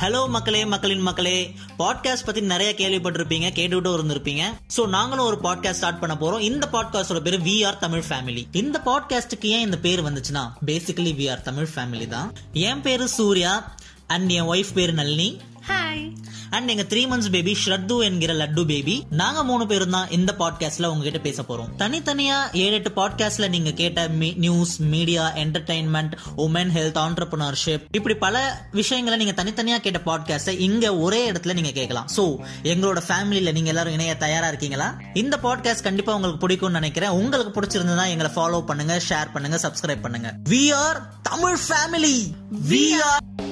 Hello மக்களே மக்களின் மக்களே. பாட்காஸ்ட் பத்தி நிறைய கேள்விப்பட்டிருப்பீங்க கேட்டுட்டு இருந்திருப்பீங்க. சோ நாங்களும் ஒரு பாட்காஸ்ட் ஸ்டார்ட் பண்ண போறோம். இந்த பாட்காஸ்டோட பேரு வி ஆர் தமிழ் ஃபேமிலி இந்த பாட்காஸ்டுக்கு ஏன் இந்த பேர் வந்துச்சுன்னா basically we are Tamil family தான். என் பேரு சூர்யா அண்ட் என் ஒய்ஃப் பேரு நளினி. ஹாய் அண்ட் எங்க த்ரீ மந்த்ஸ் பேபி ஸ்ரத்து என்கிற லட்டு பேபி நாங்க மூணு பேரும் தான் இந்த பாட்காஸ்ட்ல உங்ககிட்ட பேச போறோம். தனித்தனியா ஏழு எட்டு பாட்காஸ்ட்ல நீங்க கேட்ட news media entertainment woman health entrepreneurship இப்படி பல விஷயங்களை நீங்க தனித்தனியா கேட்ட பாட்காஸ்ட இங்க ஒரே இடத்துல நீங்க கேட்கலாம். சோ எங்களோட ஃபேமிலியில நீங்க எல்லாரும் இணைய தயாரா இருக்கீங்களா? இந்த பாட்காஸ்ட் கண்டிப்பா உங்களுக்கு பிடிக்கும்னு நினைக்கிறேன். உங்களுக்கு பிடிச்சிருந்தா எங்களை ஃபாலோ பண்ணுங்க ஷேர் பண்ணுங்க சப்ஸ்கிரைப் பண்ணுங்க. We are Tamil family we are